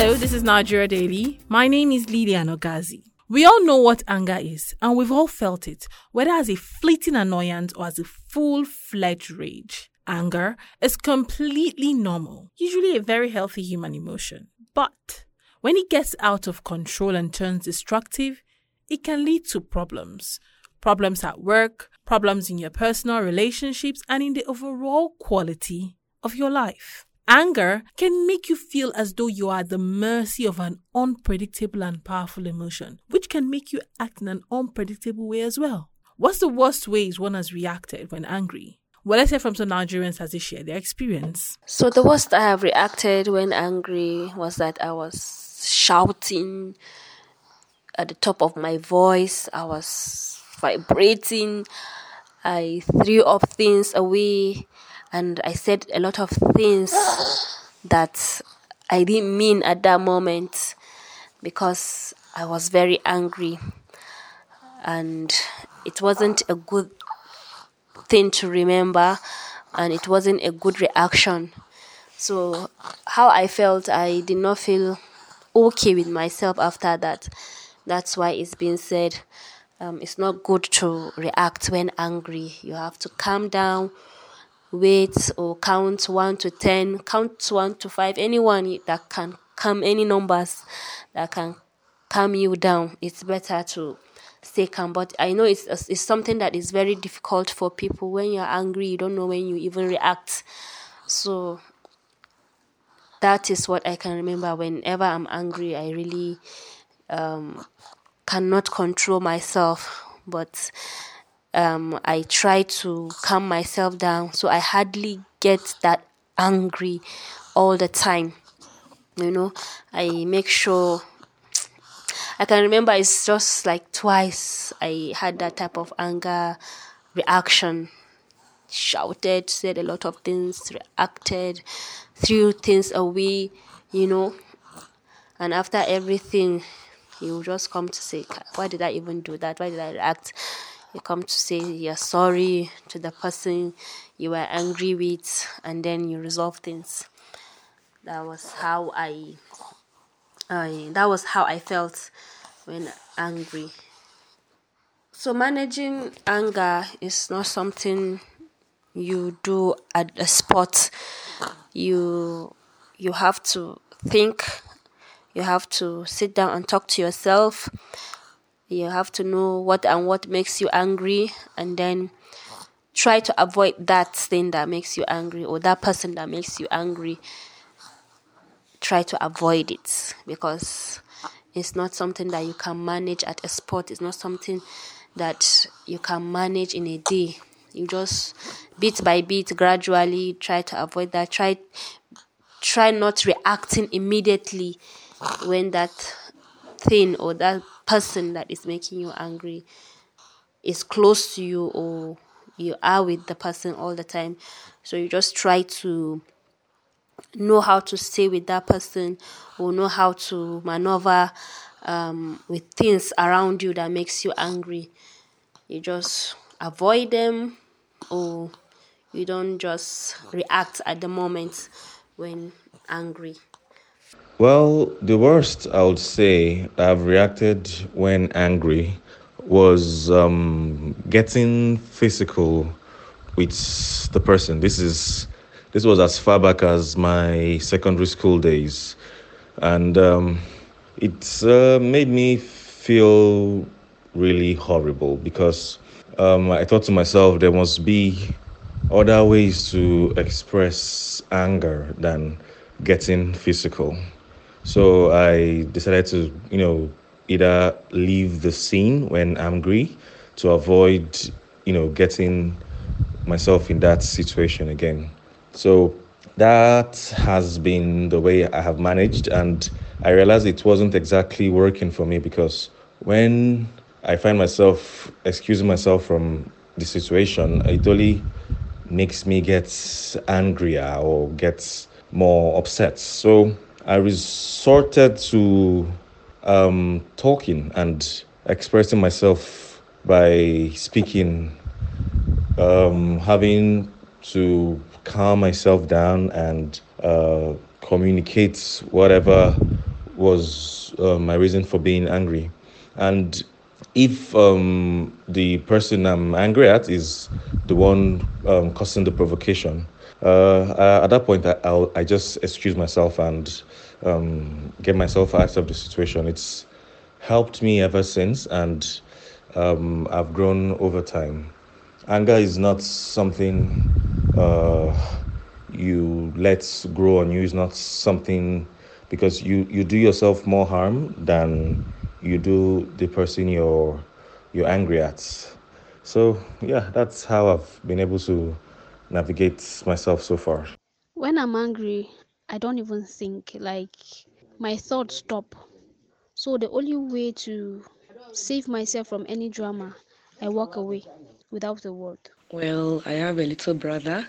Hello, this is Nigeria Daily. My name is Lilian Ogazi. We all know what anger is, and we've all felt it, whether as a fleeting annoyance or as a full fledged rage. Anger is completely normal, usually a very healthy human emotion. But when it gets out of control and turns destructive, it can lead to problems. Problems at work, problems in your personal relationships, and in the overall quality of your life. Anger can make you feel as though you are at the mercy of an unpredictable and powerful emotion, which can make you act in an unpredictable way as well. What's the worst ways one has reacted when angry? Well, let's hear from some Nigerians as they share their experience. So, the worst I have reacted when angry was that I was shouting at the top of my voice, I was vibrating, I threw up things away and I said a lot of things that I didn't mean at that moment because I was very angry and it wasn't a good thing to remember and it wasn't a good reaction. So, how I felt, I did not feel okay with myself after that. That's why it's been said um, it's not good to react when angry. You have to calm down, wait or count 1 to 10 count 1 to 5 anyone that can calm any numbers that can calm you down it's better to stay calm. But i know it's it's something that is very difficult for people. When you're angry you don't know when you even react. So that is what i can remember. Whenever i'm angry i really um, cannot control myself. But um, I try to calm myself down. So I hardly get that angry all the time. You know, I make sure. I can remember it's just like twice I had that type of anger reaction. Shouted, said a lot of things, reacted, threw things away, you know. And after everything, you just come to say, Why did I even do that? Why did I react? You come to say you're sorry to the person you were angry with and then you resolve things. That was how i i that was how i felt when angry. So managing anger is not something you do at a spot. You you have to think you have to sit down and talk to yourself you have to know what and what makes you angry and then try to avoid that thing that makes you angry or that person that makes you angry. Try to avoid it because it's not something that you can manage at a spot. It's not something that you can manage in a day. You just bit by bit, gradually try to avoid that. Try try not reacting immediately when that thing or that person that is making you angry is close to you or you are with the person all the time. So you just try to know how to stay with that person or know how to maneuver um, with things around you that makes you angry. You just avoid them or you don't just react at the moment when angry. Well, the worst I would say I've reacted when angry was um, getting physical with the person. This is this was as far back as my secondary school days, and um, it uh, made me feel really horrible because um, I thought to myself there must be other ways to express anger than getting physical. So I decided to, you know, either leave the scene when angry to avoid, you know, getting myself in that situation again. So that has been the way I have managed, and I realized it wasn't exactly working for me because when I find myself excusing myself from the situation, it only makes me get angrier or get more upset. So I resorted to um, talking and expressing myself by speaking, um, having to calm myself down and uh, communicate whatever was uh, my reason for being angry. And if um, the person I'm angry at is the one um, causing the provocation, uh, at that point, I, I'll, I just excuse myself and um, get myself out of the situation. It's helped me ever since, and um, I've grown over time. Anger is not something uh, you let grow on you. It's not something because you, you do yourself more harm than you do the person you're you're angry at. So yeah, that's how I've been able to navigate myself so far. When I'm angry, I don't even think. Like my thoughts stop. So the only way to save myself from any drama, I walk away without a word. Well, I have a little brother.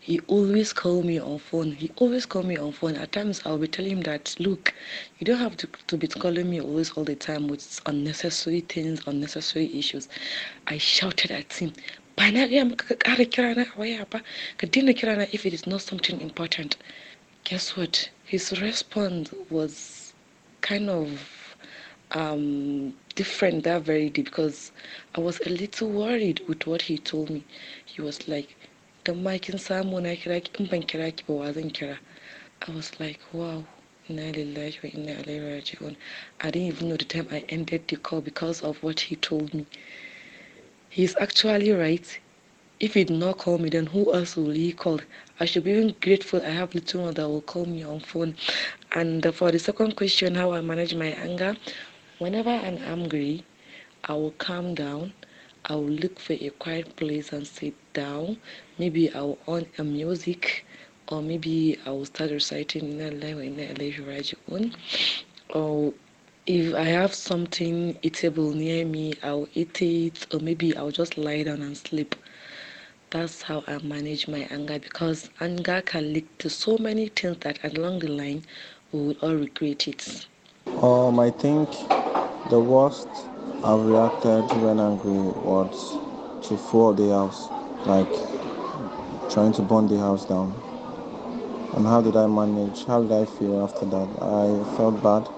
He always call me on phone. He always call me on phone. At times, I'll be telling him that, look, you don't have to, to be calling me always all the time with unnecessary things, unnecessary issues. I shouted at him, if it is not something important. Guess what? His response was kind of um, different that very day because I was a little worried with what he told me. He was like, "The mic in samu na kira ki in ban kira ki ba wa zan kira." I was like, "Wow." I didn't even know the time I ended the call because of what he told me. He's actually right. If he did not call me, then who else will he call? I should be even grateful I have little one that will call me on phone. And for the second question, how I manage my anger, Whenever I'm angry, I will calm down. I will look for a quiet place and sit down. Maybe I will on a music, or maybe I will start reciting in a language or if I have something eatable near me, I'll eat it, or maybe I'll just lie down and sleep. That's how I manage my anger because anger can lead to so many things that along the line we will all regret it. Um, I think the worst I've reacted when angry was to fall the house, like trying to burn the house down. And how did I manage? How did I feel after that? I felt bad.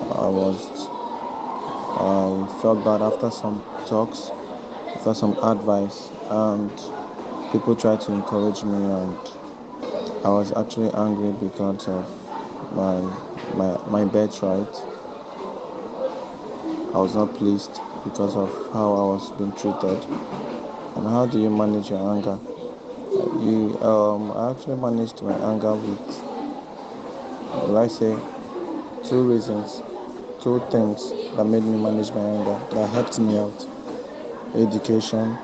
I was. I felt bad after some talks, after some advice, and people tried to encourage me, and I was actually angry because of my my my birthright I was not pleased because of how I was being treated. And how do you manage your anger? You, um, I actually managed my anger with, will I say, two reasons, two things that made me manage my anger that helped me out: education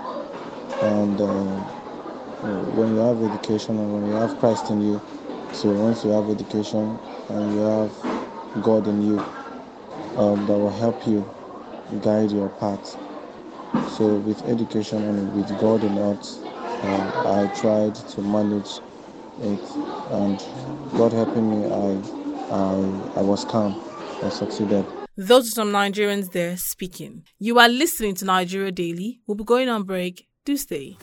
and uh, when you have education and when you have Christ in you. So once you have education and you have God in you, um, that will help you guide your path. So with education and with God in us, uh, I tried to manage it, and God helping me, I, I, I was calm. I succeeded. Those are some Nigerians there speaking. You are listening to Nigeria Daily. We'll be going on break. Do stay.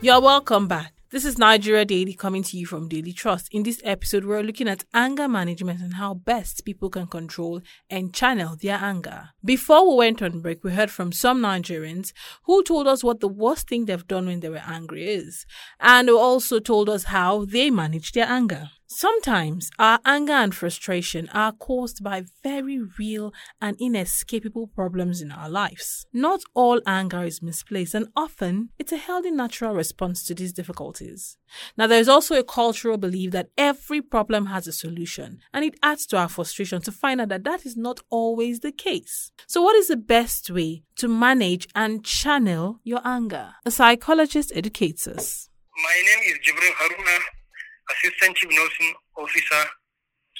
You're welcome back. This is Nigeria Daily coming to you from Daily Trust. In this episode, we're looking at anger management and how best people can control and channel their anger. Before we went on break, we heard from some Nigerians who told us what the worst thing they've done when they were angry is, and also told us how they manage their anger. Sometimes our anger and frustration are caused by very real and inescapable problems in our lives. Not all anger is misplaced, and often it's a healthy natural response to these difficulties. Now, there's also a cultural belief that every problem has a solution, and it adds to our frustration to find out that that is not always the case. So, what is the best way to manage and channel your anger? A psychologist educates us. My name is Jibril Haruna assistant chief nursing officer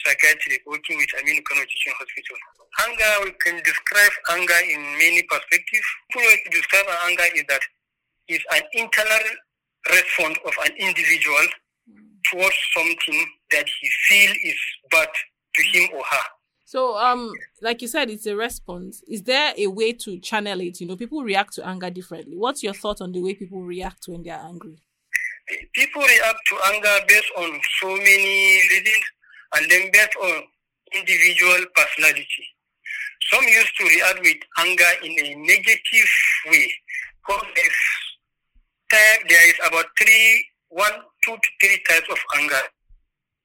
psychiatry working with Aminu Kano Teaching Hospital. Anger, we can describe anger in many perspectives. One way to describe anger is that it's an internal response of an individual towards something that he feels is bad to him or her. So, um, like you said, it's a response. Is there a way to channel it? You know, people react to anger differently. What's your thought on the way people react when they are angry? People react to anger based on so many reasons and then based on individual personality. Some used to react with anger in a negative way. Because there is about three, one, two to three types of anger.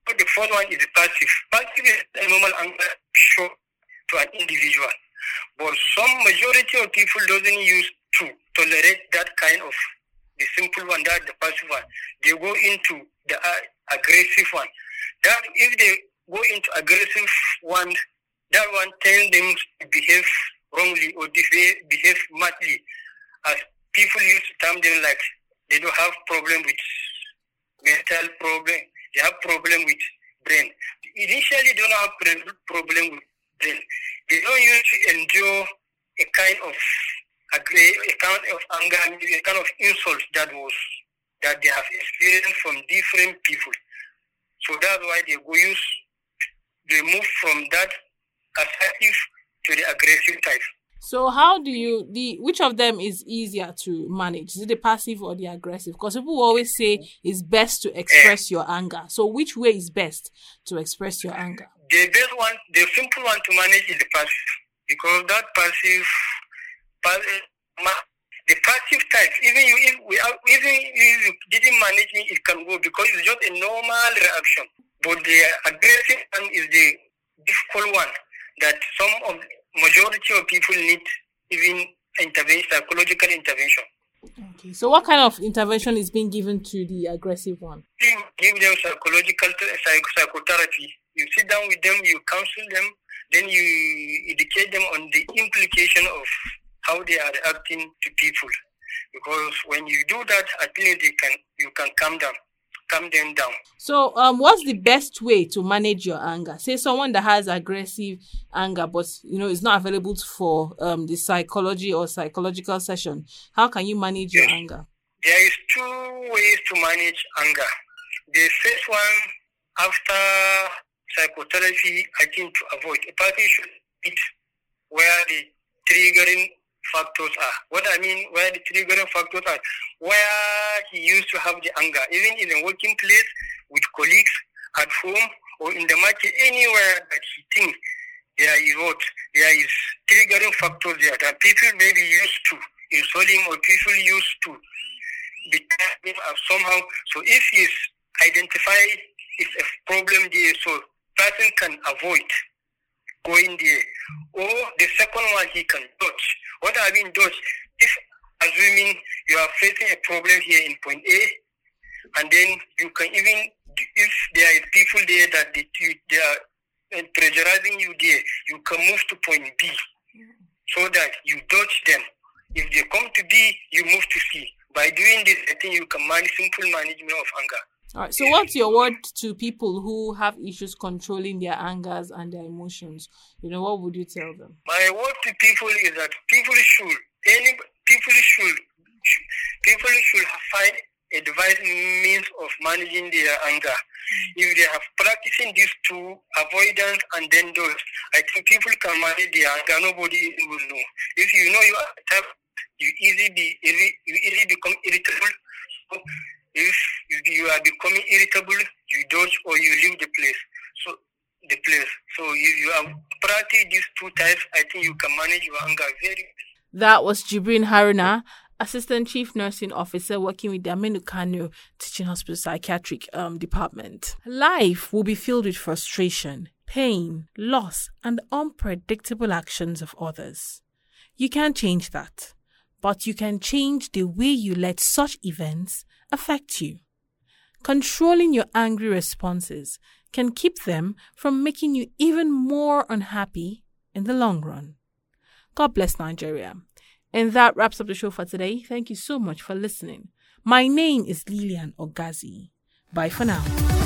But The first one is passive. Passive is a normal anger show to an individual. But some majority of people doesn't use to tolerate that kind of the simple one, that the passive one. They go into the uh, aggressive one. That if they go into aggressive one, that one tells them to behave wrongly or behave, behave madly. As people used to term them like they don't have problem with mental problem, they have problem with brain. Initially, they don't have problem with brain. They don't usually endure a kind of a kind of anger, a kind of insult that was that they have experienced from different people. So that's why they go use they move from that assertive to the aggressive type. So how do you the which of them is easier to manage? Is it the passive or the aggressive? Because people always say it's best to express eh. your anger. So which way is best to express your anger? The best one, the simple one to manage is the passive, because that passive, passive eh, the passive type, even you if we even if you didn't manage it, it can go because it's just a normal reaction. But the aggressive one is the difficult one that some of majority of people need even intervention, psychological intervention. Okay, so what kind of intervention is being given to the aggressive one? You give them psychological psychotherapy. You sit down with them, you counsel them, then you educate them on the implication of how they are reacting to people. Because when you do that, at least they can you can calm down calm them down. So, um, what's the best way to manage your anger? Say someone that has aggressive anger, but you know is not available for um the psychology or psychological session. How can you manage yes. your anger? There is two ways to manage anger. The first one, after psychotherapy, I think to avoid a person should eat where the triggering factors are. What I mean, where the triggering factors are, where he used to have the anger, even in the working place, with colleagues, at home, or in the market, anywhere that he thinks there is what, there is triggering factors there that people may be used to insulting or people used to be somehow. So if he's identified it's a problem there, so person can avoid going there. Or the second one he can dodge. What I mean dodge, if assuming you are facing a problem here in point A, and then you can even, if there is people there that they, they are pressurizing you there, you can move to point B so that you dodge them. If they come to B, you move to C. By doing this, I think you can manage simple management of anger. All right. So, what's your word to people who have issues controlling their angers and their emotions? You know, what would you tell them? My word to people is that people should any people should people should find a device means of managing their anger. If they have practicing these two, avoidance and then those, I think people can manage their anger. Nobody will know. If you know you are type, you easily be you easily become irritable. So if you are becoming irritable, you dodge or you leave the place. So the place. So if you have practiced these two types, I think you can manage your anger very well. That was Jibrin Haruna, Assistant Chief Nursing Officer working with the Aminu Kano Teaching Hospital Psychiatric um, Department. Life will be filled with frustration, pain, loss, and unpredictable actions of others. You can't change that, but you can change the way you let such events affect you. Controlling your angry responses can keep them from making you even more unhappy in the long run. God bless Nigeria. And that wraps up the show for today. Thank you so much for listening. My name is Lilian Ogazi. Bye for now.